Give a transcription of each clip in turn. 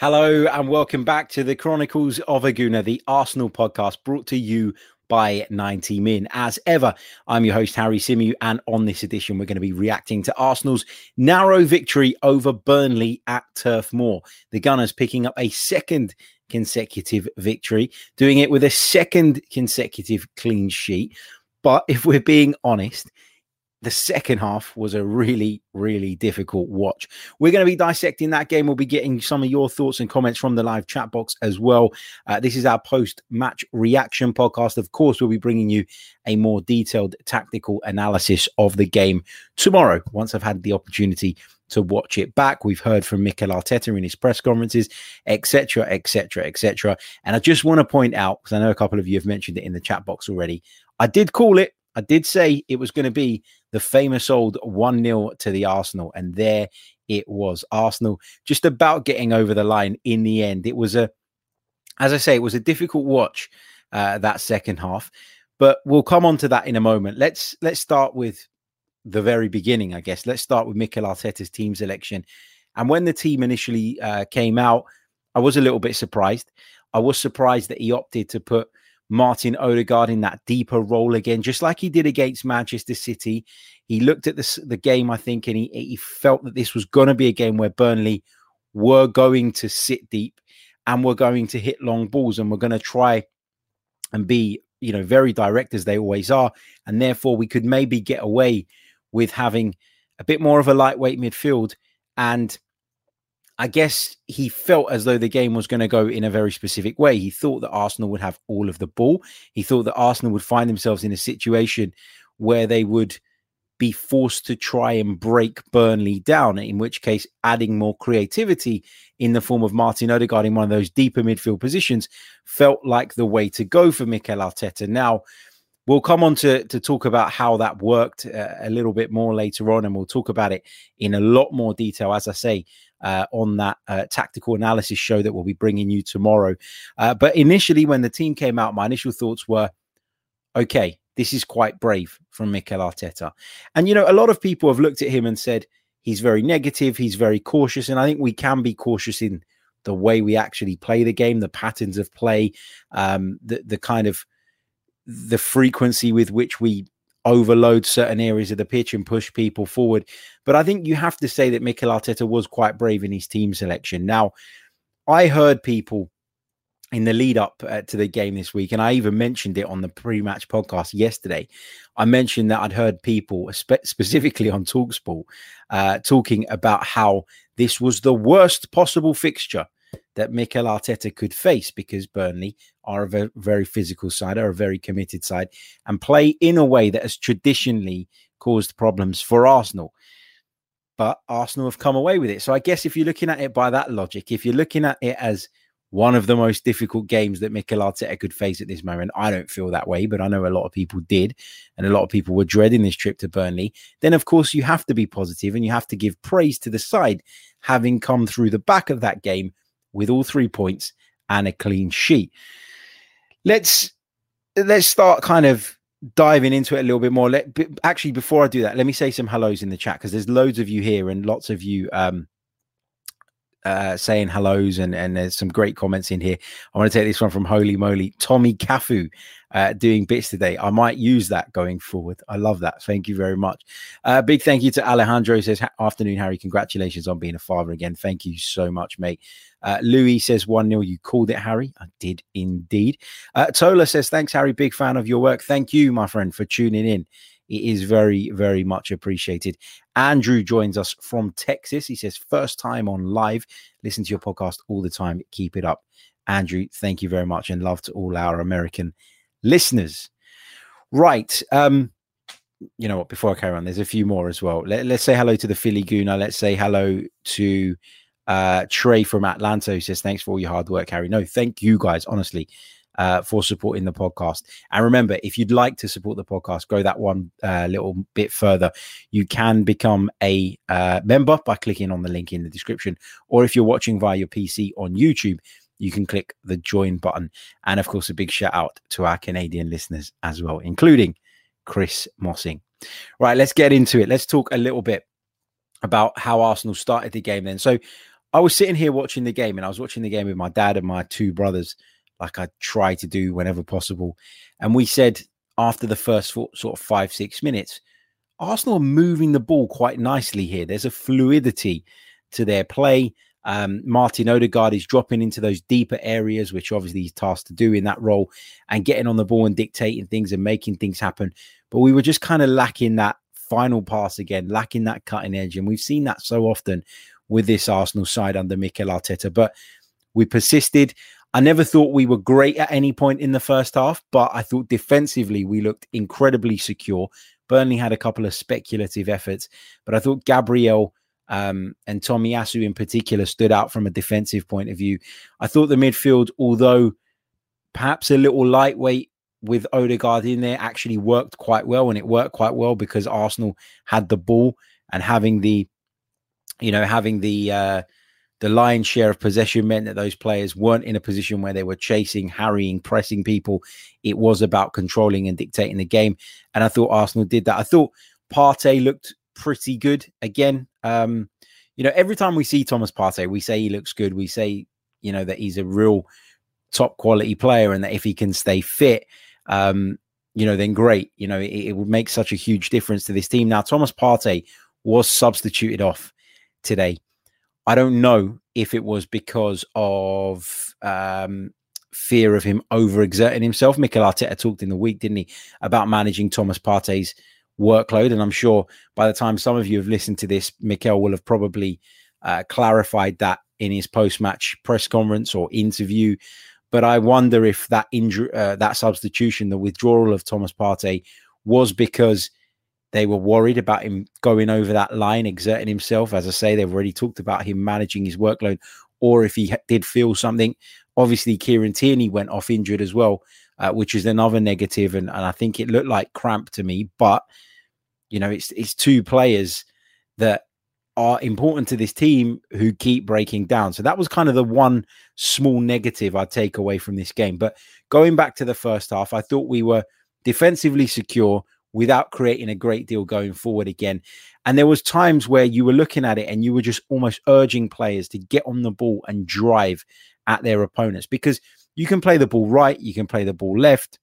Hello and welcome back to the Chronicles of a Gooner, the Arsenal podcast brought to you by 90 Min. As ever, I'm your host, Harry Symeou, and on this edition, we're going to be reacting to Arsenal's narrow victory over Burnley at Turf Moor. The Gunners picking up a second consecutive victory, doing it with a second consecutive clean sheet. But if we're being honest, the second half was a really, really difficult watch. We're going to be dissecting that game. We'll be getting some of your thoughts and comments from the live chat box as well. Uh, this is our post match reaction podcast. Of course, we'll be bringing you a more detailed tactical analysis of the game tomorrow once I've had the opportunity to watch it back. We've heard from Mikel Arteta in his press conferences, etc., etc., etc. And I just want to point out, because I know a couple of you have mentioned it in the chat box already, I did call it. I did say it was going to be the famous old 1 0 to the Arsenal. And there it was. Arsenal just about getting over the line in the end. It was a, as I say, it was a difficult watch uh, that second half. But we'll come on to that in a moment. Let's let's start with the very beginning, I guess. Let's start with Mikel Arteta's team selection. And when the team initially uh, came out, I was a little bit surprised. I was surprised that he opted to put Martin Odegaard in that deeper role again, just like he did against Manchester City. He looked at this, the game, I think, and he, he felt that this was going to be a game where Burnley were going to sit deep and were going to hit long balls and we're going to try and be, you know, very direct as they always are. And therefore, we could maybe get away with having a bit more of a lightweight midfield and I guess he felt as though the game was going to go in a very specific way. He thought that Arsenal would have all of the ball. He thought that Arsenal would find themselves in a situation where they would be forced to try and break Burnley down, in which case adding more creativity in the form of Martin Odegaard in one of those deeper midfield positions felt like the way to go for Mikel Arteta. Now, we'll come on to, to talk about how that worked uh, a little bit more later on, and we'll talk about it in a lot more detail, as I say, uh, on that uh, tactical analysis show that we'll be bringing you tomorrow. Uh, but initially, when the team came out, my initial thoughts were okay, this is quite brave from Mikel Arteta. And, you know, a lot of people have looked at him and said he's very negative, he's very cautious. And I think we can be cautious in the way we actually play the game, the patterns of play, um, the, the kind of the frequency with which we overload certain areas of the pitch and push people forward. But I think you have to say that Mikel Arteta was quite brave in his team selection. Now, I heard people in the lead up uh, to the game this week, and I even mentioned it on the pre match podcast yesterday. I mentioned that I'd heard people, spe- specifically on Talksport, uh, talking about how this was the worst possible fixture that Mikel Arteta could face because Burnley are a very, physical side, are a very committed side, and play in a way that has traditionally caused problems for Arsenal. But Arsenal have come away with it. So I guess if you're looking at it by that logic, if you're looking at it as one of the most difficult games that Mikel Arteta could face at this moment. I don't feel that way, but I know a lot of people did, and a lot of people were dreading this trip to Burnley. Then, of course, you have to be positive and you have to give praise to the side having come through the back of that game with all three points and a clean sheet. Let's let's start kind of diving into it a little bit more. Let actually before I do that, let me say some hellos in the chat because there's loads of you here and lots of you um uh, saying hellos and and there's some great comments in here. I want to take this one from Holy Moly, Tommy Cafu, uh, doing bits today. I might use that going forward. I love that. Thank you very much. Uh, big thank you to Alejandro. Says afternoon, Harry. Congratulations on being a father again. Thank you so much, mate. Uh, Louis says 1 0. You called it, Harry. I did indeed. Uh, Tola says, Thanks, Harry. Big fan of your work. Thank you, my friend, for tuning in. It is very, very much appreciated. Andrew joins us from Texas. He says, First time on live. Listen to your podcast all the time. Keep it up. Andrew, thank you very much and love to all our American listeners. Right. Um, you know what? Before I carry on, there's a few more as well. Let, us say hello to the Philly Gooner. Let's say hello to uh, Trey from Atlanta who says, Thanks for all your hard work, Harry. No, thank you guys, honestly. uh, for supporting the podcast. And remember, if you'd like to support the podcast, go that one uh, little bit further. You can become a uh, member by clicking on the link in the description, or if you're watching via your PC on YouTube, you can click the join button. And of course, a big shout out to our Canadian listeners as well, including Chris Mossing. Right, let's get into it. Let's talk a little bit about how Arsenal started the game then. So I was sitting here watching the game and I was watching the game with my dad and my two brothers like I try to do whenever possible. And we said after the first four, sort of five, six minutes, Arsenal are moving the ball quite nicely here. There's a fluidity to their play. Um, Martin Odegaard is dropping into those deeper areas, which obviously he's tasked to do in that role, and getting on the ball and dictating things and making things happen. But we were just kind of lacking that final pass again, lacking that cutting edge. And we've seen that so often with this Arsenal side under Mikel Arteta. But we persisted. I never thought we were great at any point in the first half, but I thought defensively we looked incredibly secure. Burnley had a couple of speculative efforts, but I thought Gabriel um, and Tomiyasu in particular stood out from a defensive point of view. I thought the midfield, although perhaps a little lightweight with Odegaard in there, actually worked quite well, and it worked quite well because Arsenal had the ball and having the, you know, having the uh, the lion's share of possession meant that those players weren't in a position where they were chasing, harrying, pressing people. It was about controlling and dictating the game. And I thought Arsenal did that. I thought Partey looked pretty good again. Um, you know, every time we see Thomas Partey, we say he looks good. We say, you know, that he's a real top quality player and that if he can stay fit, um, you know, then great. You know, it, it would make such a huge difference to this team. Now, Thomas Partey was substituted off today. I don't know if it was because of um, fear of him overexerting himself. Mikel Arteta talked in the week, didn't he, about managing Thomas Partey's workload. And I'm sure by the time some of you have listened to this, Mikel will have probably uh, clarified that in his post-match press conference or interview. But I wonder if that injury, uh, that substitution, the withdrawal of Thomas Partey, was because they were worried about him going over that line, exerting himself. As I say, they've already talked about him managing his workload, or if he did feel something. Obviously, Kieran Tierney went off injured as well, uh, which is another negative, and, and I think it looked like cramp to me. But you know, it's it's two players that are important to this team who keep breaking down. So that was kind of the one small negative I take away from this game. But going back to the first half, I thought we were defensively secure without creating a great deal going forward again. And there was times where you were looking at it and you were just almost urging players to get on the ball and drive at their opponents because you can play the ball right, you can play the ball left,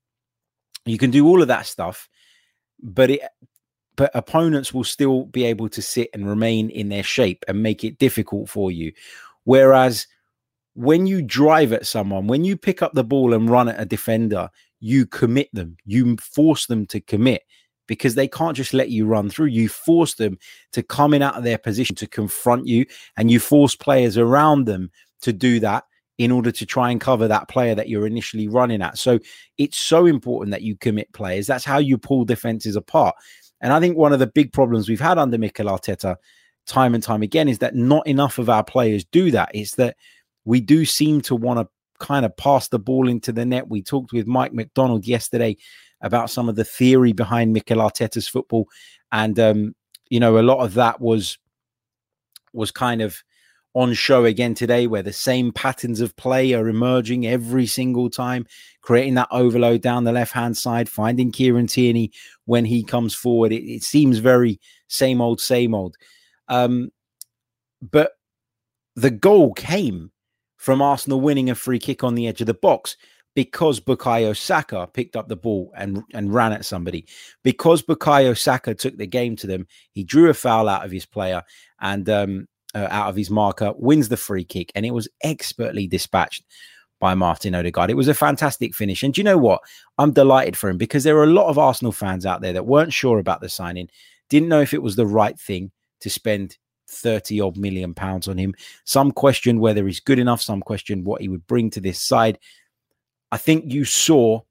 you can do all of that stuff, but it but opponents will still be able to sit and remain in their shape and make it difficult for you. Whereas when you drive at someone, when you pick up the ball and run at a defender, you commit them, you force them to commit because they can't just let you run through. You force them to come in out of their position to confront you, and you force players around them to do that in order to try and cover that player that you're initially running at. So it's so important that you commit players. That's how you pull defenses apart. And I think one of the big problems we've had under Mikel Arteta time and time again is that not enough of our players do that. It's that we do seem to want to kind of pass the ball into the net. We talked with Mike McDonald yesterday about some of the theory behind Mikel Arteta's football, and um, you know, a lot of that was was kind of on show again today, where the same patterns of play are emerging every single time, creating that overload down the left hand side, finding Kieran Tierney when he comes forward. It, it seems very same old, same old. Um, but the goal came from Arsenal winning a free kick on the edge of the box because Bukayo Saka picked up the ball and, and ran at somebody. Because Bukayo Saka took the game to them, he drew a foul out of his player and um, uh, out of his marker, wins the free kick, and it was expertly dispatched by Martin Odegaard. It was a fantastic finish. And do you know what? I'm delighted for him because there are a lot of Arsenal fans out there that weren't sure about the signing, didn't know if it was the right thing to spend 30 odd million pounds on him. Some questioned whether he's good enough, some questioned what he would bring to this side. I think you saw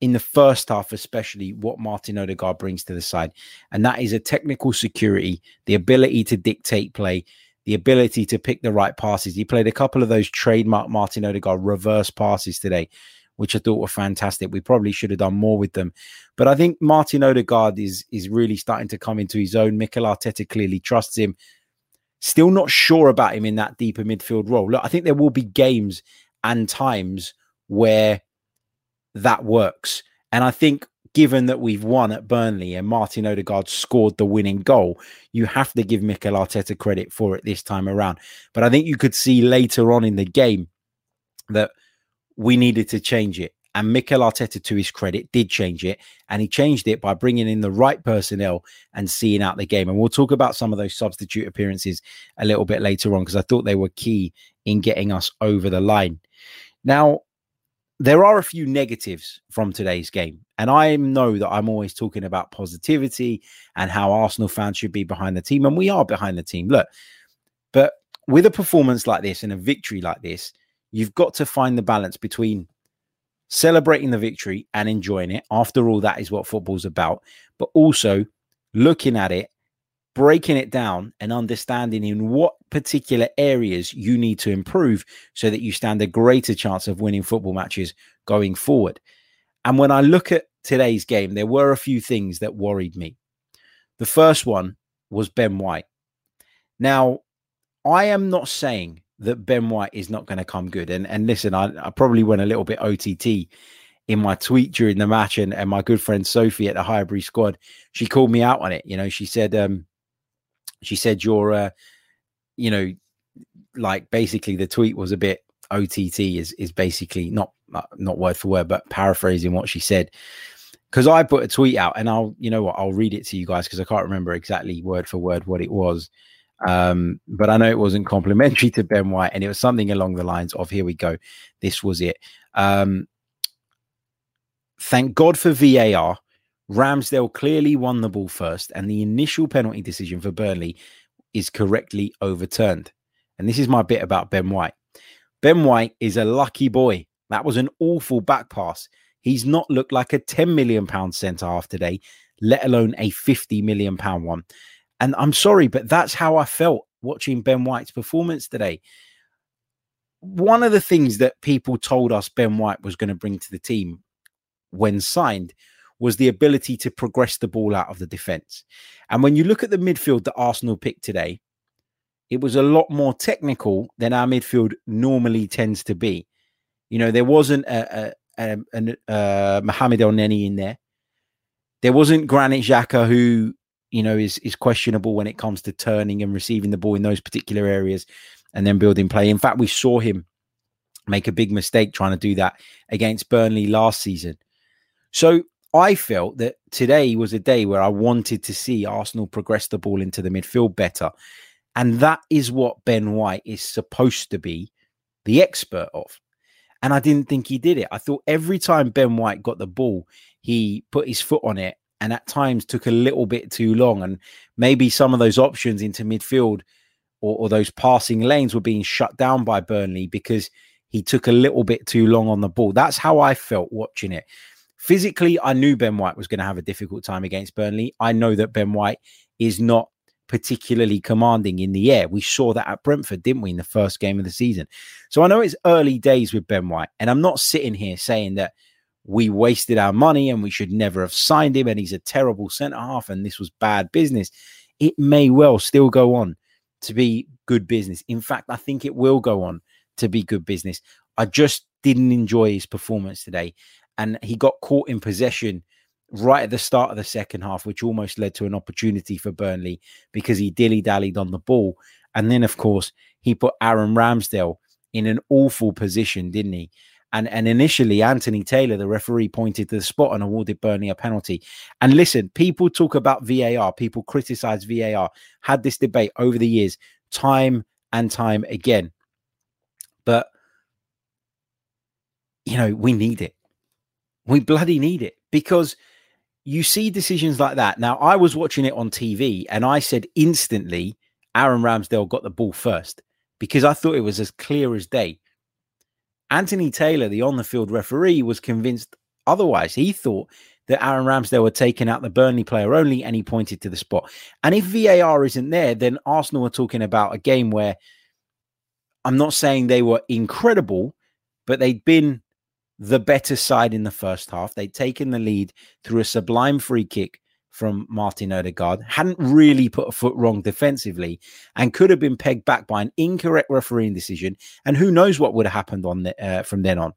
in the first half, especially what Martin Odegaard brings to the side, and that is a technical security, the ability to dictate play, the ability to pick the right passes. He played a couple of those trademark Martin Odegaard reverse passes today, which I thought were fantastic. We probably should have done more with them. But I think Martin Odegaard is is really starting to come into his own. Mikel Arteta clearly trusts him. Still not sure about him in that deeper midfield role. Look, I think there will be games and times where that works. And I think given that we've won at Burnley and Martin Odegaard scored the winning goal, you have to give Mikel Arteta credit for it this time around. But I think you could see later on in the game that we needed to change it. And Mikel Arteta, to his credit, did change it. And he changed it by bringing in the right personnel and seeing out the game. And we'll talk about some of those substitute appearances a little bit later on because I thought they were key in getting us over the line. Now, there are a few negatives from today's game. And I know that I'm always talking about positivity and how Arsenal fans should be behind the team. And we are behind the team. Look, but with a performance like this and a victory like this, you've got to find the balance between celebrating the victory and enjoying it. After all, that is what football's about. But also looking at it breaking it down and understanding in what particular areas you need to improve so that you stand a greater chance of winning football matches going forward. And when I look at today's game, there were a few things that worried me. The first one was Ben White. Now, I am not saying that Ben White is not going to come good. And and listen, I, I probably went a little bit OTT in my tweet during the match, and, and my good friend Sophie at the Highbury squad, she called me out on it. You know, she said, um, she said you're uh, you know like basically the tweet was a bit ott is is basically not not word for word but paraphrasing what she said. Because i put a tweet out and i'll you know what i'll read it to you guys because i can't remember exactly word for word what it was um, but i know it wasn't complimentary to ben white and it was something along the lines of here we go this was it. Um, thank god for var Ramsdale clearly won the ball first, and the initial penalty decision for Burnley is correctly overturned. And this is my bit about Ben White. Ben White is a lucky boy. That was an awful back pass. He's not looked like a 10 million pound centre half today, let alone a 50 million pound one. And I'm sorry, but that's how I felt watching Ben White's performance today. One of the things that people told us Ben White was going to bring to the team when signed was the ability to progress the ball out of the defense. And when you look at the midfield that Arsenal picked today, it was a lot more technical than our midfield normally tends to be. You know, there wasn't a, a, a, a uh, Mohamed Elneny in there. There wasn't Granit Xhaka, who you know is is questionable when it comes to turning and receiving the ball in those particular areas, and then building play. In fact, we saw him make a big mistake trying to do that against Burnley last season. So I felt that today was a day where I wanted to see Arsenal progress the ball into the midfield better. And that is what Ben White is supposed to be the expert of. And I didn't think he did it. I thought every time Ben White got the ball, he put his foot on it and at times took a little bit too long. And maybe some of those options into midfield or, or those passing lanes were being shut down by Burnley because he took a little bit too long on the ball. That's how I felt watching it. Physically, I knew Ben White was going to have a difficult time against Burnley. I know that Ben White is not particularly commanding in the air. We saw that at Brentford, didn't we, in the first game of the season? So I know it's early days with Ben White, and I'm not sitting here saying that we wasted our money and we should never have signed him and he's a terrible centre half and this was bad business. It may well still go on to be good business. In fact, I think it will go on to be good business. I just didn't enjoy his performance today and he got caught in possession right at the start of the second half, which almost led to an opportunity for Burnley because he dilly dallied on the ball. And then, of course, he put Aaron Ramsdale in an awful position, didn't he? And, and initially, Anthony Taylor, the referee, pointed to the spot and awarded Burnley a penalty. And listen, people talk about VAR, people criticize VAR, had this debate over the years, time and time again. But, you know, we need it. We bloody need it because you see decisions like that. Now, I was watching it on TV and I said instantly Aaron Ramsdale got the ball first because I thought it was as clear as day. Anthony Taylor, the on the field referee, was convinced otherwise. He thought that Aaron Ramsdale had taken out the Burnley player only and he pointed to the spot. And if VAR isn't there, then Arsenal are talking about a game where I'm not saying they were incredible, but they'd been the better side in the first half. They'd taken the lead through a sublime free kick from Martin Odegaard, hadn't really put a foot wrong defensively, and could have been pegged back by an incorrect refereeing decision. And who knows what would have happened on the, uh, from then on.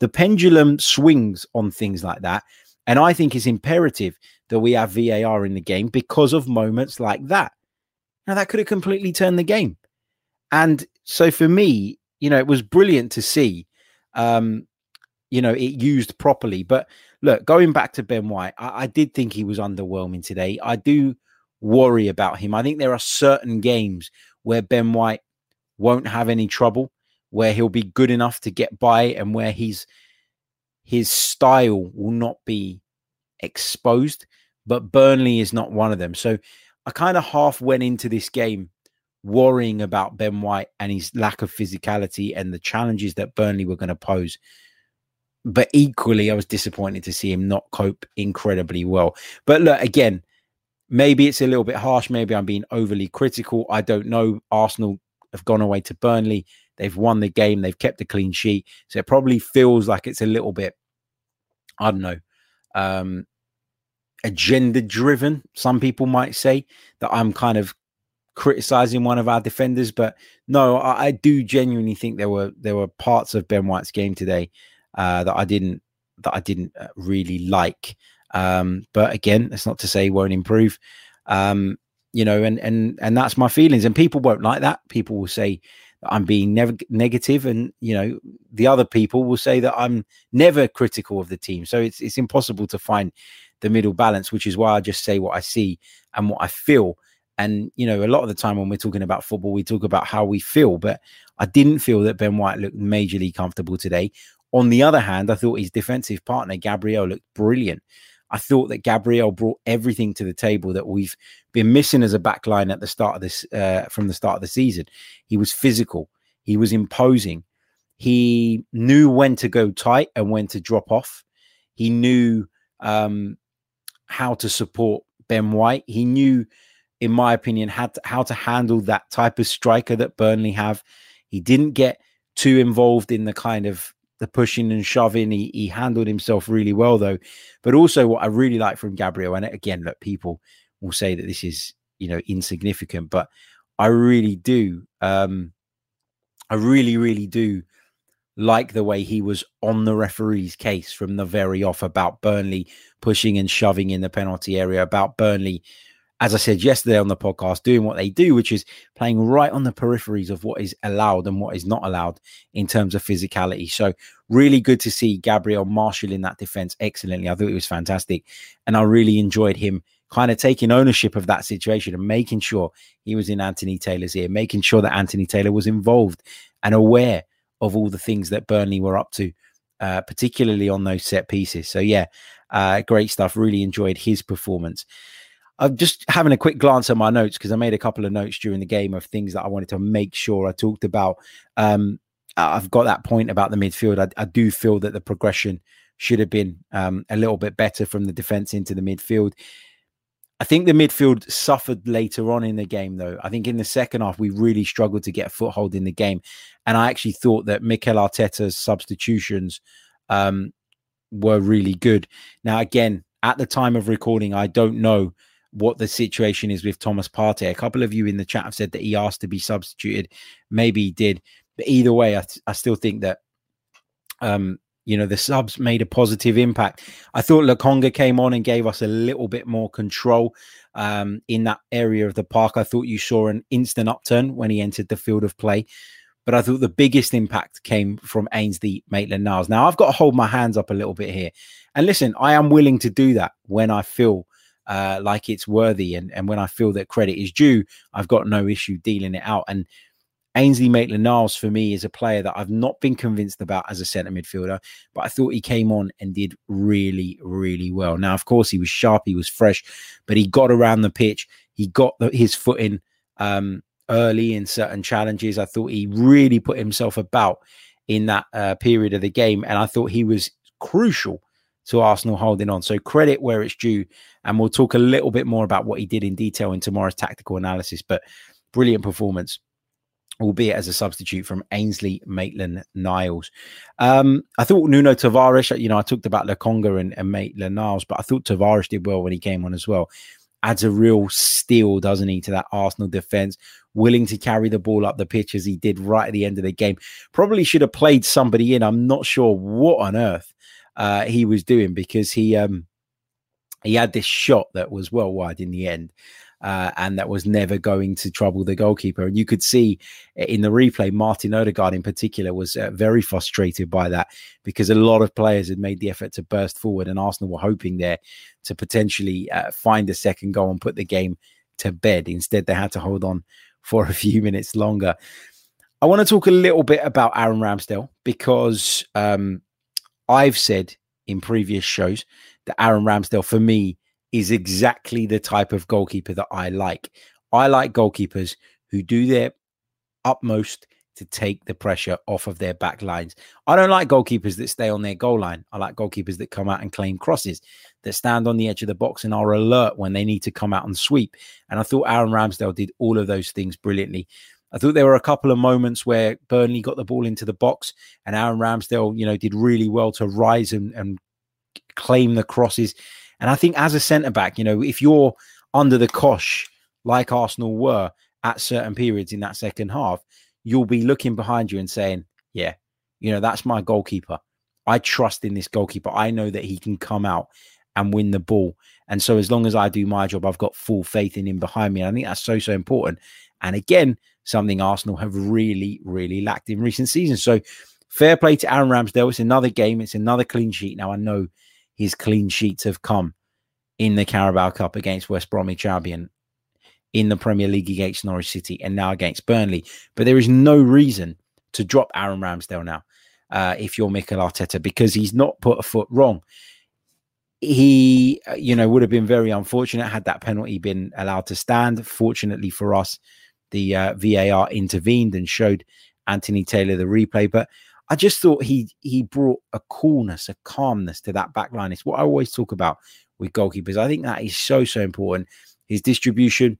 The pendulum swings on things like that. And I think it's imperative that we have VAR in the game because of moments like that. Now, that could have completely turned the game. And so for me, you know, it was brilliant to see, um, you know, it used properly. But look, going back to Ben White, I, I did think he was underwhelming today. I do worry about him. I think there are certain games where Ben White won't have any trouble, where he'll be good enough to get by, and where he's his style will not be exposed. But Burnley is not one of them. So I kind of half went into this game worrying about Ben White and his lack of physicality and the challenges that Burnley were going to pose. But equally, I was disappointed to see him not cope incredibly well. But look, again, maybe it's a little bit harsh. Maybe I'm being overly critical. I don't know. Arsenal have gone away to Burnley. They've won the game. They've kept a clean sheet. So it probably feels like it's a little bit, I don't know, um, agenda driven. Some people might say that I'm kind of criticizing one of our defenders, but no, I, I, do genuinely think there were there were parts of Ben White's game today uh, that I didn't that I didn't uh, really like. Um, but again, that's not to say won't improve. Um, you know, and and and that's my feelings. And people won't like that. People will say I'm being never negative, and you know, the other people will say that I'm never critical of the team. So it's it's impossible to find the middle balance, which is why I just say what I see and what I feel. And you know, a lot of the time when we're talking about football, we talk about how we feel. But I didn't feel that Ben White looked majorly comfortable today. On the other hand, I thought his defensive partner Gabriel looked brilliant. I thought that Gabriel brought everything to the table that we've been missing as a backline at the start of this uh, from the start of the season. He was physical, he was imposing, he knew when to go tight and when to drop off. He knew um, how to support Ben White. He knew, in my opinion, had to, how to handle that type of striker that Burnley have. He didn't get too involved in the kind of the pushing and shoving. He, he handled himself really well, though. But also, what I really like from Gabriel, and again, look, people will say that this is you know insignificant, but I really do. Um, I really, really do like the way he was on the referee's case from the very off about Burnley pushing and shoving in the penalty area, about Burnley, as I said yesterday on the podcast, doing what they do, which is playing right on the peripheries of what is allowed and what is not allowed in terms of physicality. So, really good to see Gabriel Marshall in that defense excellently. I thought it was fantastic. And I really enjoyed him kind of taking ownership of that situation and making sure he was in Anthony Taylor's ear, making sure that Anthony Taylor was involved and aware of all the things that Burnley were up to, uh, particularly on those set pieces. So yeah, uh, great stuff. Really enjoyed his performance. I'm just having a quick glance at my notes because I made a couple of notes during the game of things that I wanted to make sure I talked about. Um, I've got that point about the midfield. I, I, do feel that the progression should have been um, a little bit better from the defense into the midfield. I think the midfield suffered later on in the game, though. I think in the second half, we really struggled to get a foothold in the game. And I actually thought that Mikel Arteta's substitutions um, were really good. Now, again, at the time of recording, I don't know what the situation is with Thomas Partey. A couple of you in the chat have said that he asked to be substituted. Maybe he did. But either way, I, I still think that um, you know the subs made a positive impact. I thought Lokonga came on and gave us a little bit more control um, in that area of the park. I thought you saw an instant upturn when he entered the field of play. But I thought the biggest impact came from Ainsley Maitland Niles. Now I've got to hold my hands up a little bit here. And listen, I am willing to do that when I feel uh, like it's worthy and, and when I feel that credit is due, I've got no issue dealing it out. And Ainsley Maitland Niles for me is a player that I've not been convinced about as a centre midfielder, but I thought he came on and did really, really well. Now, of course, he was sharp, he was fresh, but he got around the pitch, he got the, his foot in um, early in certain challenges. I thought he really put himself about in that uh, period of the game, and I thought he was crucial to Arsenal holding on. So credit where it's due, and we'll talk a little bit more about what he did in detail in tomorrow's tactical analysis. But brilliant performance albeit as a substitute from Ainsley Maitland Niles. Um, I thought Nuno Tavares, you know, I talked about Lokonga and, and Maitland Niles, but I thought Tavares did well when he came on as well. Adds a real steel, doesn't he, to that Arsenal defense, willing to carry the ball up the pitch as he did right at the end of the game. Probably should have played somebody in. I'm not sure what on earth uh, he was doing because he um, he had this shot that was well wide in the end uh, and that was never going to trouble the goalkeeper. And you could see in the replay, Martin Odegaard in particular was uh, very frustrated by that because a lot of players had made the effort to burst forward, and Arsenal were hoping there to potentially uh, find a second goal and put the game to bed. Instead, they had to hold on for a few minutes longer. I want to talk a little bit about Aaron Ramsdale because um, I've said in previous shows that Aaron Ramsdale, for me, is exactly the type of goalkeeper that I like. I like goalkeepers who do their utmost to take the pressure off of their back lines. I don't like goalkeepers that stay on their goal line. I like goalkeepers that come out and claim crosses, that stand on the edge of the box and are alert when they need to come out and sweep. And I thought Aaron Ramsdale did all of those things brilliantly. I thought there were a couple of moments where Burnley got the ball into the box and Aaron Ramsdale, you know, did really well to rise and, and claim the crosses. And I think as a centre back, you know, if you're under the cosh like Arsenal were at certain periods in that second half, you'll be looking behind you and saying, yeah, you know, that's my goalkeeper. I trust in this goalkeeper. I know that he can come out and win the ball. And so as long as I do my job, I've got full faith in him behind me. And I think that's so, so important. And again, something Arsenal have really, really lacked in recent seasons. So fair play to Aaron Ramsdale. It's another game. It's another clean sheet. Now I know his clean sheets have come in the Carabao Cup against West Bromwich Albion, in the Premier League against Norwich City, and now against Burnley. But there is no reason to drop Aaron Ramsdale now uh, if you're Mikel Arteta because he's not put a foot wrong. He, uh, you know, would have been very unfortunate had that penalty been allowed to stand. Fortunately for us, the uh, VAR intervened and showed Anthony Taylor the replay. But I just thought he he brought a coolness, a calmness to that back line. It's what I always talk about with goalkeepers. I think that is so so important. His distribution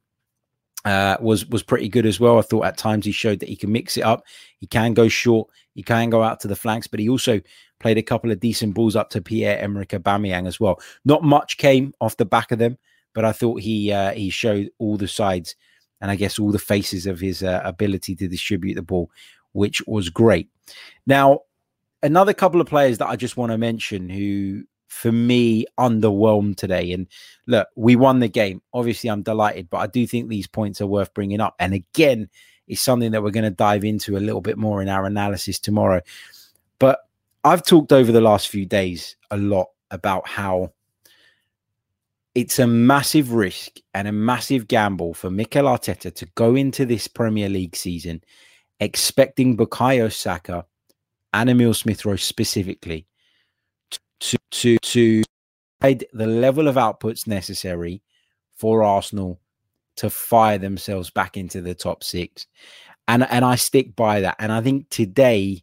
uh, was was pretty good as well. I thought at times he showed that he can mix it up. He can go short. He can go out to the flanks, but he also played a couple of decent balls up to Pierre Emerick Aubameyang as well. Not much came off the back of them, but I thought he uh, he showed all the sides and I guess all the faces of his uh, ability to distribute the ball which was great. Now, another couple of players that I just want to mention who, for me, underwhelmed today. And look, we won the game. Obviously, I'm delighted, but I do think these points are worth bringing up. And again, it's something that we're going to dive into a little bit more in our analysis tomorrow. But I've talked over the last few days a lot about how it's a massive risk and a massive gamble for Mikel Arteta to go into this Premier League season expecting Bukayo Saka and Emil Smith Rowe specifically to to to provide the level of outputs necessary for Arsenal to fire themselves back into the top six. And and I stick by that. And I think today,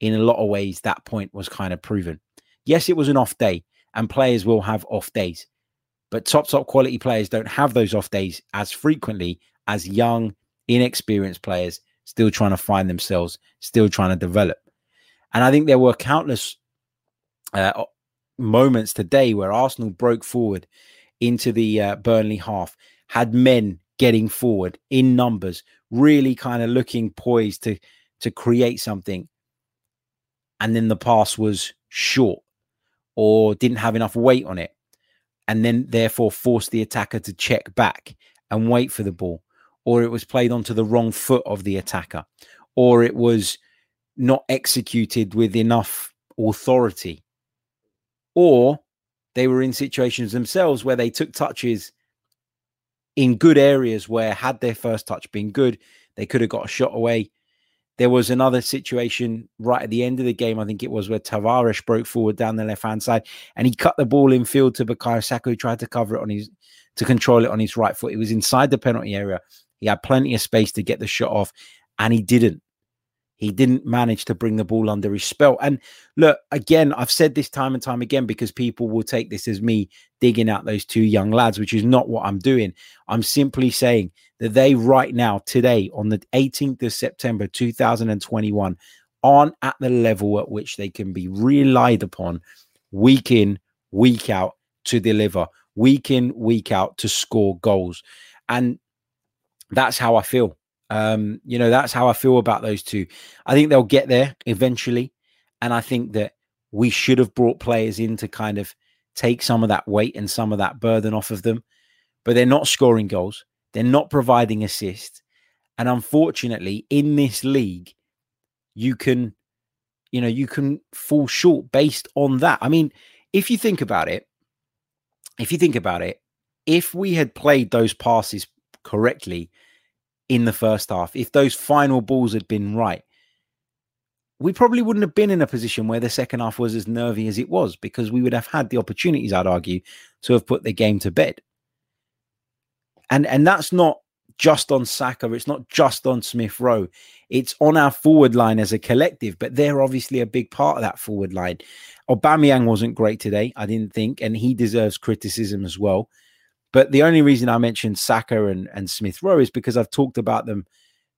in a lot of ways, that point was kind of proven. Yes, it was an off day, and players will have off days. But top, top quality players don't have those off days as frequently as young, inexperienced players still trying to find themselves, still trying to develop. And I think there were countless uh, moments today where Arsenal broke forward into the uh, Burnley half, had men getting forward in numbers, really kind of looking poised to to create something, and then the pass was short or didn't have enough weight on it, and then therefore forced the attacker to check back and wait for the ball or it was played onto the wrong foot of the attacker, or it was not executed with enough authority, or they were in situations themselves where they took touches in good areas where, had their first touch been good, they could have got a shot away. There was another situation right at the end of the game, I think it was where Tavares broke forward down the left hand side and he cut the ball in field to Bukayo Saka, who tried to cover it on his to control it on his right foot. It was inside the penalty area. He had plenty of space to get the shot off, and he didn't. He didn't manage to bring the ball under his spell. And look, again, I've said this time and time again because people will take this as me digging out those two young lads, which is not what I'm doing. I'm simply saying that they, right now, today, on the 18th of September 2021, aren't at the level at which they can be relied upon week in, week out to deliver, week in, week out to score goals. And that's how I feel. Um, you know, that's how I feel about those two. I think they'll get there eventually. And I think that we should have brought players in to kind of take some of that weight and some of that burden off of them. But they're not scoring goals, they're not providing assists. And unfortunately, in this league, you can, you know, you can fall short based on that. I mean, if you think about it, if you think about it, if we had played those passes correctly in the first half, if those final balls had been right, we probably wouldn't have been in a position where the second half was as nervy as it was because we would have had the opportunities, I'd argue, to have put the game to bed. And and that's not just on Saka, it's not just on Smith Rowe, it's on our forward line as a collective, but they're obviously a big part of that forward line. Aubameyang wasn't great today, I didn't think, and he deserves criticism as well. But the only reason I mentioned Saka and, and Smith Rowe is because I've talked about them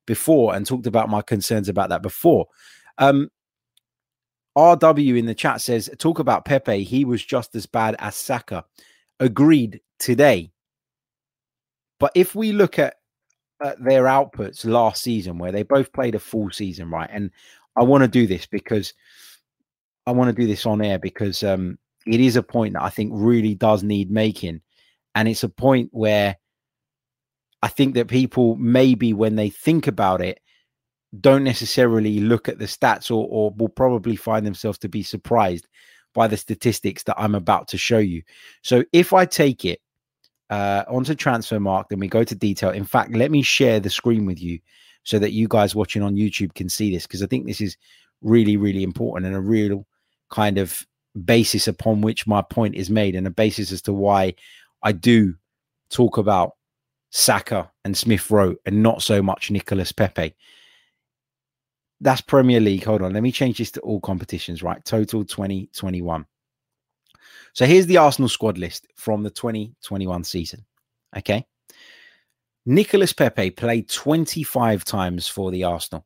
before and talked about my concerns about that before. Um, RW in the chat says, talk about Pepe. He was just as bad as Saka. Agreed today. But if we look at, at their outputs last season, where they both played a full season, right? And I want to do this because I want to do this on air because um, it is a point that I think really does need making. And it's a point where I think that people maybe when they think about it, don't necessarily look at the stats or, or will probably find themselves to be surprised by the statistics that I'm about to show you. So if I take it uh, onto Transfermarkt, then we go to detail. In fact, let me share the screen with you so that you guys watching on YouTube can see this because I think this is really, really important and a real kind of basis upon which my point is made and a basis as to why I do talk about Saka and Smith Rowe and not so much Nicolas Pepe. That's Premier League. Hold on. Let me change this to all competitions, right? Total 2021. So here's the Arsenal squad list from the 2021 season. Okay. Nicolas Pepe played 25 times for the Arsenal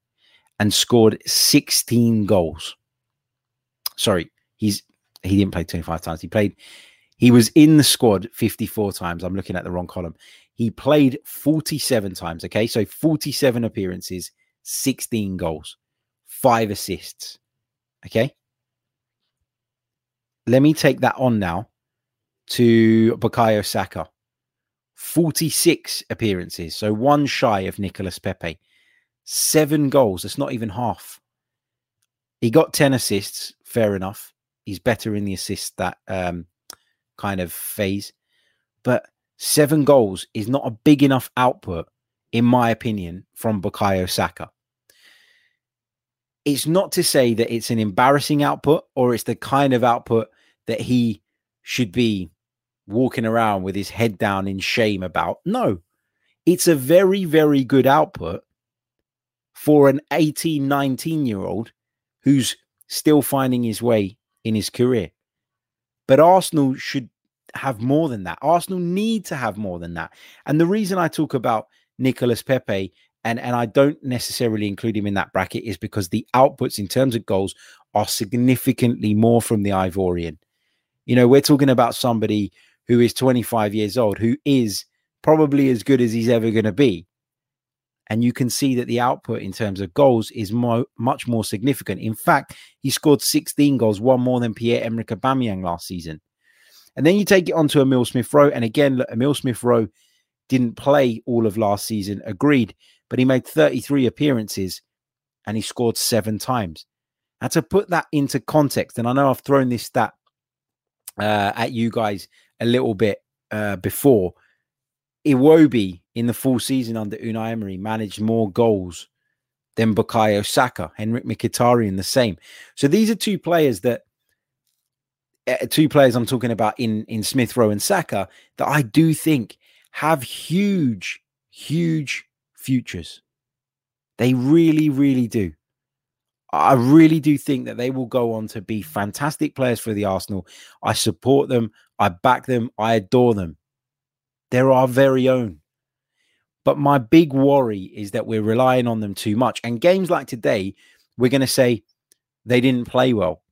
and scored 16 goals. Sorry, he's he didn't play 25 times. He played he was in the squad 54 times. I'm looking at the wrong column. He played 47 times. Okay. So 47 appearances, 16 goals, five assists. Okay. Let me take that on now to Bukayo Saka. 46 appearances. So one shy of Nicolas Pepe. Seven goals. That's not even half. He got 10 assists. Fair enough. He's better in the assists that um, kind of phase. But seven goals is not a big enough output, in my opinion, from Bukayo Saka. It's not to say that it's an embarrassing output or it's the kind of output that he should be walking around with his head down in shame about. No, it's a very, very good output for an 18, 19 year old who's still finding his way in his career. But Arsenal should have more than that. Arsenal need to have more than that. And the reason I talk about Nicolas Pepe and, and I don't necessarily include him in that bracket is because the outputs in terms of goals are significantly more from the Ivorian. You know, we're talking about somebody who is 25 years old, who is probably as good as he's ever going to be. And you can see that the output in terms of goals is much more significant. In fact, he scored 16 goals, one more than Pierre Emerick Aubameyang last season. And then you take it on to Emil Smith Rowe. And again, look, Emil Smith Rowe didn't play all of last season, agreed, but he made 33 appearances and he scored seven times. Now, to put that into context, and I know I've thrown this stat uh, at you guys a little bit uh, before, Iwobi in the full season under Unai Emery managed more goals than Bukayo Saka, Henrikh Mkhitaryan the same. So these are two players that uh, two players I'm talking about in in Smith Rowe and Saka that I do think have huge, huge futures. They really, really do. I really do think that they will go on to be fantastic players for the Arsenal. I support them. I back them. I adore them. They're our very own. But my big worry is that we're relying on them too much. And games like today, we're going to say they didn't play well.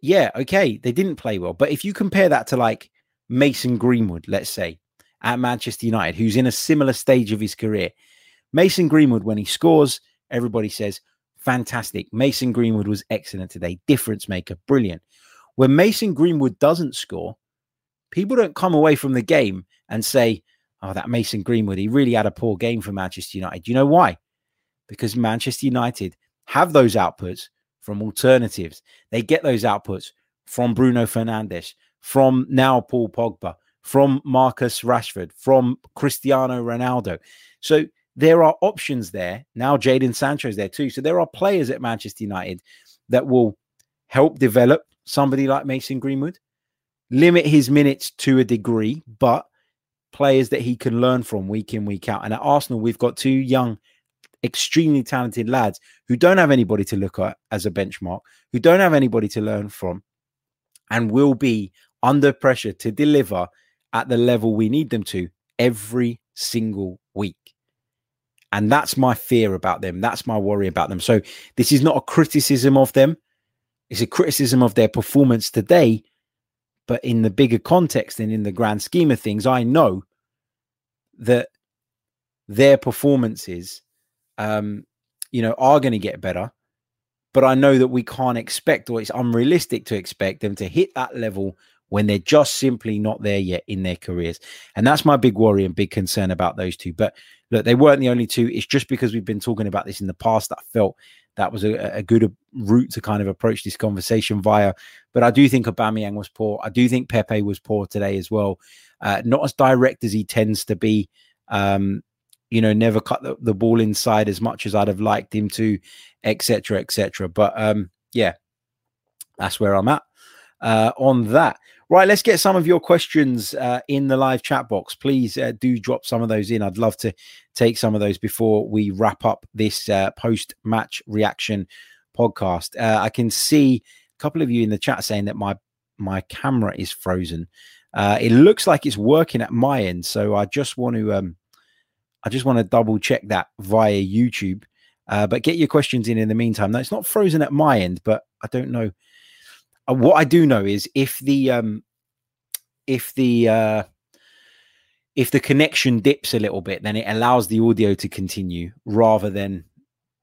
Yeah, okay, they didn't play well. But if you compare that to like Mason Greenwood, let's say, at Manchester United, who's in a similar stage of his career, Mason Greenwood, when he scores, everybody says, fantastic. Mason Greenwood was excellent today. Difference maker, brilliant. When Mason Greenwood doesn't score, people don't come away from the game and say, oh, that Mason Greenwood, he really had a poor game for Manchester United. You know why? Because Manchester United have those outputs from alternatives. They get those outputs from Bruno Fernandes, from now Paul Pogba, from Marcus Rashford, from Cristiano Ronaldo. So there are options there. Now Jadon Sancho's there too. So there are players at Manchester United that will help develop somebody like Mason Greenwood, limit his minutes to a degree, but players that he can learn from week in, week out. And at Arsenal, we've got two young, extremely talented lads who don't have anybody to look at as a benchmark, who don't have anybody to learn from, and will be under pressure to deliver at the level we need them to every single week. And that's my fear about them. That's my worry about them. So this is not a criticism of them. It's a criticism of their performance today but in the bigger context and in the grand scheme of things, I know that their performances, um, you know, are going to get better. But I know that we can't expect, or it's unrealistic to expect them to hit that level when they're just simply not there yet in their careers. And that's my big worry and big concern about those two. But look, they weren't the only two. It's just because we've been talking about this in the past that I felt that was a, a good route to kind of approach this conversation via. But I do think Aubameyang was poor. I do think Pepe was poor today as well. Uh, not as direct as he tends to be. Um, you know, never cut the, the, ball inside as much as I'd have liked him to, etc., etc. But um, yeah, that's where I'm at uh, on that. Right, let's get some of your questions uh, in the live chat box. Please uh, do drop some of those in. I'd love to take some of those before we wrap up this uh, post match reaction podcast. Uh, I can see a couple of you in the chat saying that my my camera is frozen. Uh, it looks like it's working at my end, so I just want to um, I just want to double check that via YouTube. Uh, but get your questions in in the meantime. No, it's not frozen at my end, but I don't know what I do know is if the um, if the uh, if the connection dips a little bit, then it allows the audio to continue rather than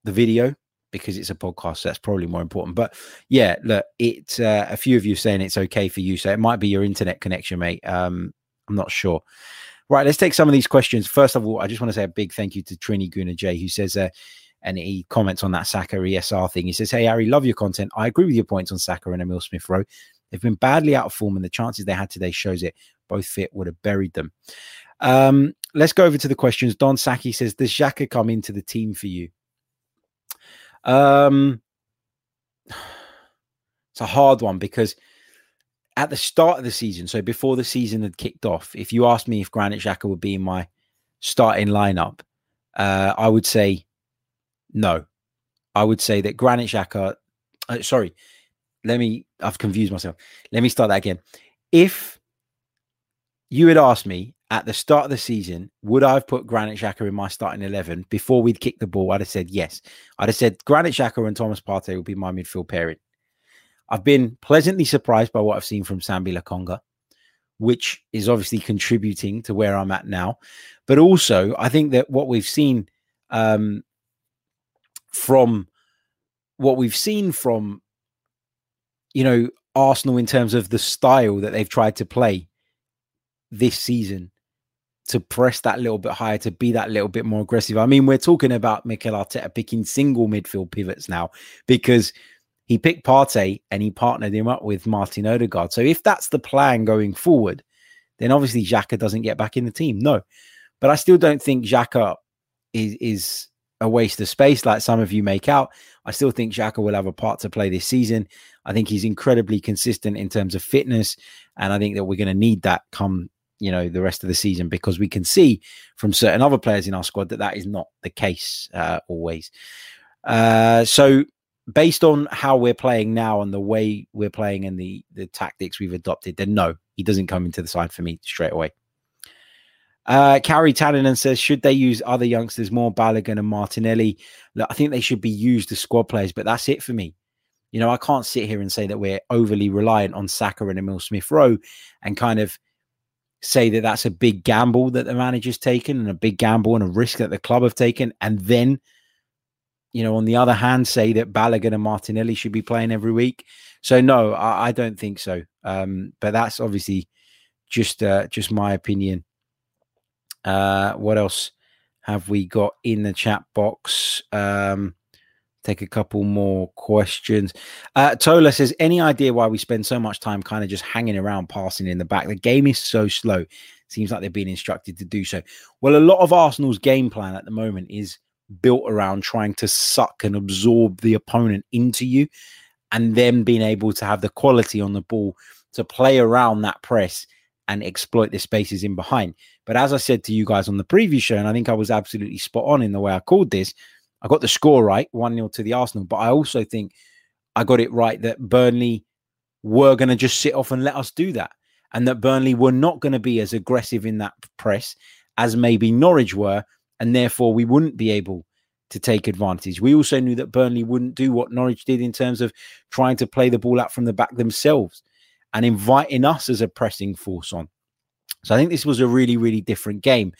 the video because it's a podcast. So that's probably more important. But yeah, look, it's uh, a few of you saying it's okay for you, so it might be your internet connection, mate. Um, I'm not sure. Right, let's take some of these questions. First of all, I just want to say a big thank you to Trini Guna J, who says, uh, and he comments on that Saka ESR thing. He says, Hey, Harry, love your content. I agree with your points on Saka and Emil Smith Rowe. They've been badly out of form, and the chances they had today shows it. Both fit would have buried them. Um, let's go over to the questions. Don Saki says, Does Xhaka come into the team for you? Um, it's a hard one because at the start of the season, so before the season had kicked off, if you asked me if Granit Xhaka would be in my starting lineup, uh, I would say no, I would say that Granit Xhaka. Uh, sorry, let me. I've confused myself. Let me start that again. If you had asked me at the start of the season, would I have put Granit Xhaka in my starting eleven before we'd kicked the ball? I'd have said yes. I'd have said Granit Xhaka and Thomas Partey would be my midfield pairing. I've been pleasantly surprised by what I've seen from Sambi Lokonga, which is obviously contributing to where I'm at now. But also, I think that what we've seen um, from what we've seen from you know Arsenal in terms of the style that they've tried to play this season to press that little bit higher, to be that little bit more aggressive. I mean, we're talking about Mikel Arteta picking single midfield pivots now because he picked Partey and he partnered him up with Martin Odegaard. So if that's the plan going forward, then obviously Xhaka doesn't get back in the team. No, but I still don't think Xhaka is is a waste of space like some of you make out. I still think Xhaka will have a part to play this season. I think he's incredibly consistent in terms of fitness, and I think that we're going to need that come you know the rest of the season because we can see from certain other players in our squad that that is not the case uh, always. Uh, so based on how we're playing now and the way we're playing and the the tactics we've adopted, then no, he doesn't come into the side for me straight away. Uh, Carrie Tannenan says, should they use other youngsters more, Balogun and Martinelli? Look, I think they should be used as squad players, but that's it for me. You know, I can't sit here and say that we're overly reliant on Saka and Emil Smith Rowe and kind of say that that's a big gamble that the manager's taken and a big gamble and a risk that the club have taken. And then, you know, on the other hand, say that Balogun and Martinelli should be playing every week. So no, I, I don't think so. Um, but that's obviously just uh, just my opinion. Uh, what else have we got in the chat box? Um, take a couple more questions. Uh, Tola says, any idea why we spend so much time kind of just hanging around, passing in the back? The game is so slow. Seems like they're being instructed to do so. Well, a lot of Arsenal's game plan at the moment is built around trying to suck and absorb the opponent into you and then being able to have the quality on the ball to play around that press and exploit the spaces in behind. But as I said to you guys on the previous show, and I think I was absolutely spot on in the way I called this, I got the score right, 1 0 to the Arsenal. But I also think I got it right that Burnley were going to just sit off and let us do that. And that Burnley were not going to be as aggressive in that press as maybe Norwich were. And therefore, we wouldn't be able to take advantage. We also knew that Burnley wouldn't do what Norwich did in terms of trying to play the ball out from the back themselves and inviting us as a pressing force on. So I think this was a really, really different game.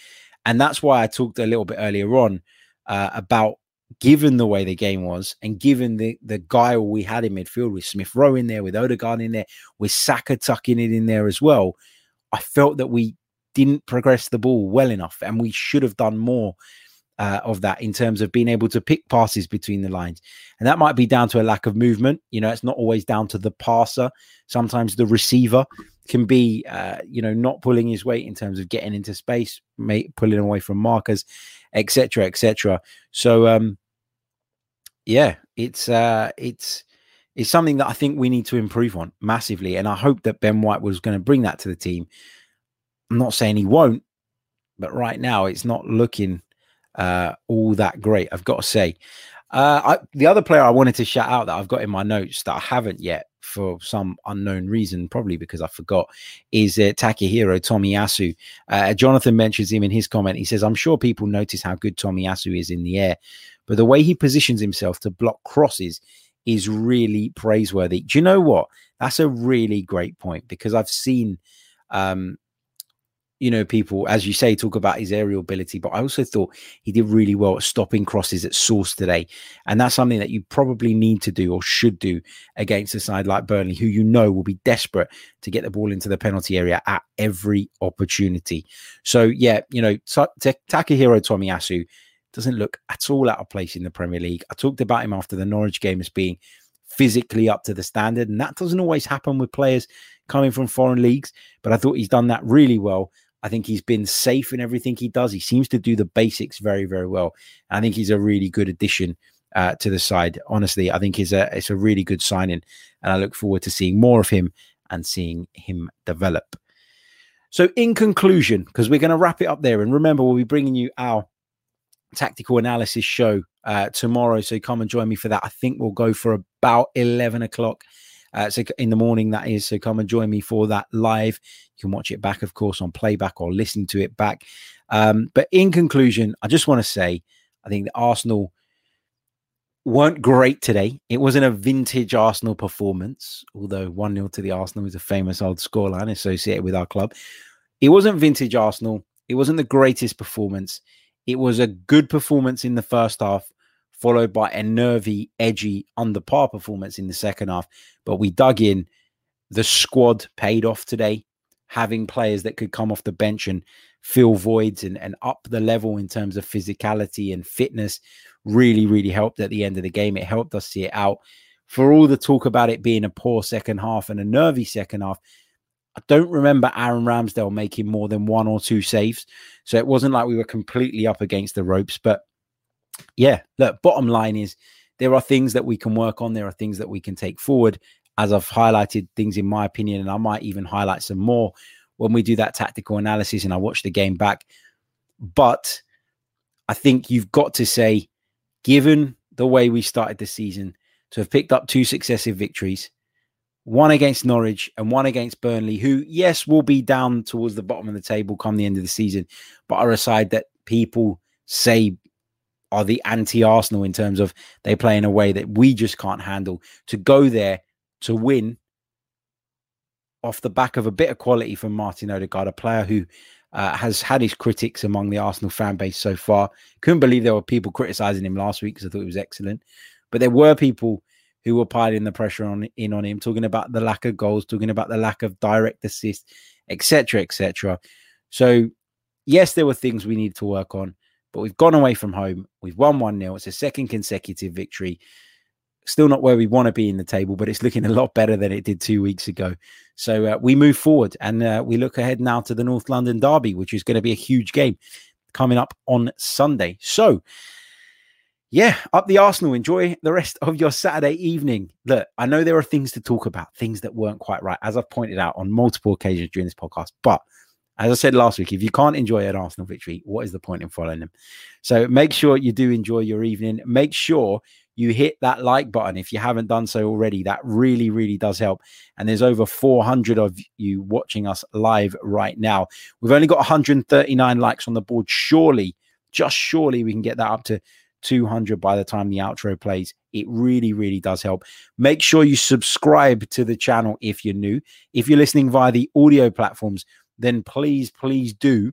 And that's why I talked a little bit earlier on uh, about given the way the game was and given the the guile we had in midfield with Smith Rowe in there, with Odegaard in there, with Saka tucking it in there as well, I felt that we didn't progress the ball well enough and we should have done more uh, of that in terms of being able to pick passes between the lines. And that might be down to a lack of movement. You know, it's not always down to the passer. Sometimes the receiver can be, uh, you know, not pulling his weight in terms of getting into space, pulling away from markers, etc., etc. So, um, yeah, it's uh, it's it's something that I think we need to improve on massively, and I hope that Ben White was going to bring that to the team. I'm not saying he won't, but right now it's not looking uh, all that great. I've got to say. Uh, I, the other player I wanted to shout out that I've got in my notes that I haven't yet for some unknown reason, probably because I forgot, is uh, Takehiro Tomiyasu. Uh, Jonathan mentions him in his comment. He says, I'm sure people notice how good Tomiyasu is in the air, but the way he positions himself to block crosses is really praiseworthy. Do you know what? That's a really great point because I've seen um, you know, people, as you say, talk about his aerial ability, but I also thought he did really well at stopping crosses at source today. And that's something that you probably need to do or should do against a side like Burnley, who you know will be desperate to get the ball into the penalty area at every opportunity. So, yeah, you know, Takehiro Tomiyasu doesn't look at all out of place in the Premier League. I talked about him after the Norwich game as being physically up to the standard, and that doesn't always happen with players coming from foreign leagues, but I thought he's done that really well. I think he's been safe in everything he does. He seems to do the basics very, very well. I think he's a really good addition uh, to the side. Honestly, I think he's a it's a really good signing, and I look forward to seeing more of him and seeing him develop. So, in conclusion, because we're going to wrap it up there, and remember, we'll be bringing you our tactical analysis show uh, tomorrow. So come and join me for that. I think we'll go for about eleven o'clock uh, so in the morning, that is. So come and join me for that live. You can watch it back, of course, on playback or listen to it back. Um, but in conclusion, I just want to say I think that Arsenal weren't great today. It wasn't a vintage Arsenal performance, although 1 0 to the Arsenal is a famous old scoreline associated with our club. It wasn't vintage Arsenal. It wasn't the greatest performance. It was a good performance in the first half followed by a nervy, edgy, under par performance in the second half. But we dug in. The squad paid off today, having players that could come off the bench and fill voids and, and up the level in terms of physicality and fitness really, really helped at the end of the game. It helped us see it out. For all the talk about it being a poor second half and a nervy second half, I don't remember Aaron Ramsdale making more than one or two saves. So it wasn't like we were completely up against the ropes, but yeah, look, bottom line is there are things that we can work on. There are things that we can take forward. As I've highlighted things in my opinion, and I might even highlight some more when we do that tactical analysis and I watch the game back. But I think you've got to say, given the way we started the season, to have picked up two successive victories, one against Norwich and one against Burnley, who, yes, will be down towards the bottom of the table come the end of the season, but are a side that people say are the anti Arsenal in terms of they play in a way that we just can't handle. To go there to win off the back of a bit of quality from Martin Odegaard, a player who uh, has had his critics among the Arsenal fan base so far. Couldn't believe there were people criticizing him last week because I thought he was excellent. But there were people who were piling the pressure on in on him, talking about the lack of goals, talking about the lack of direct assist, etc., etc. So, yes, there were things we needed to work on, but we've gone away from home. We've won 1 0. It's a second consecutive victory. Still not where we want to be in the table, but it's looking a lot better than it did two weeks ago. So uh, we move forward and uh, we look ahead now to the North London Derby, which is going to be a huge game coming up on Sunday. So, yeah, up the Arsenal. Enjoy the rest of your Saturday evening. Look, I know there are things to talk about, things that weren't quite right, as I've pointed out on multiple occasions during this podcast. But as I said last week, if you can't enjoy an Arsenal victory, what is the point in following them? So make sure you do enjoy your evening. Make sure you hit that like button if you haven't done so already. That really, really does help. And there's over 400 of you watching us live right now. We've only got 139 likes on the board. Surely, just surely, we can get that up to 200 by the time the outro plays. It really, really does help. Make sure you subscribe to the channel if you're new. If you're listening via the audio platforms, then please, please do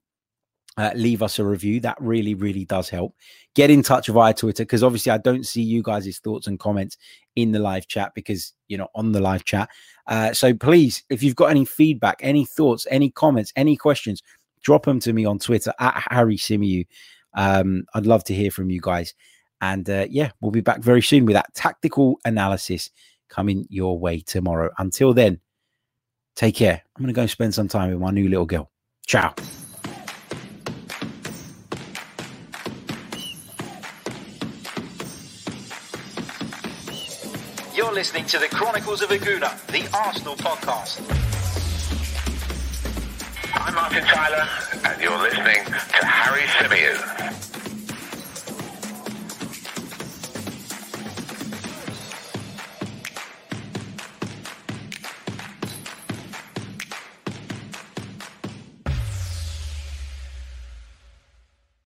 uh, leave us a review. That really, really does help. Get in touch via Twitter because obviously I don't see you guys' thoughts and comments in the live chat because you're not on the live chat. Uh, so please, if you've got any feedback, any thoughts, any comments, any questions, drop them to me on Twitter at Harry Symeou. Um, I'd love to hear from you guys. And uh, yeah, we'll be back very soon with that tactical analysis coming your way tomorrow. Until then, take care. I'm going to go spend some time with my new little girl. Ciao. You're listening to the Chronicles of a Gooner, the Arsenal podcast. I'm Martin Tyler, and you're listening to Harry Symeou.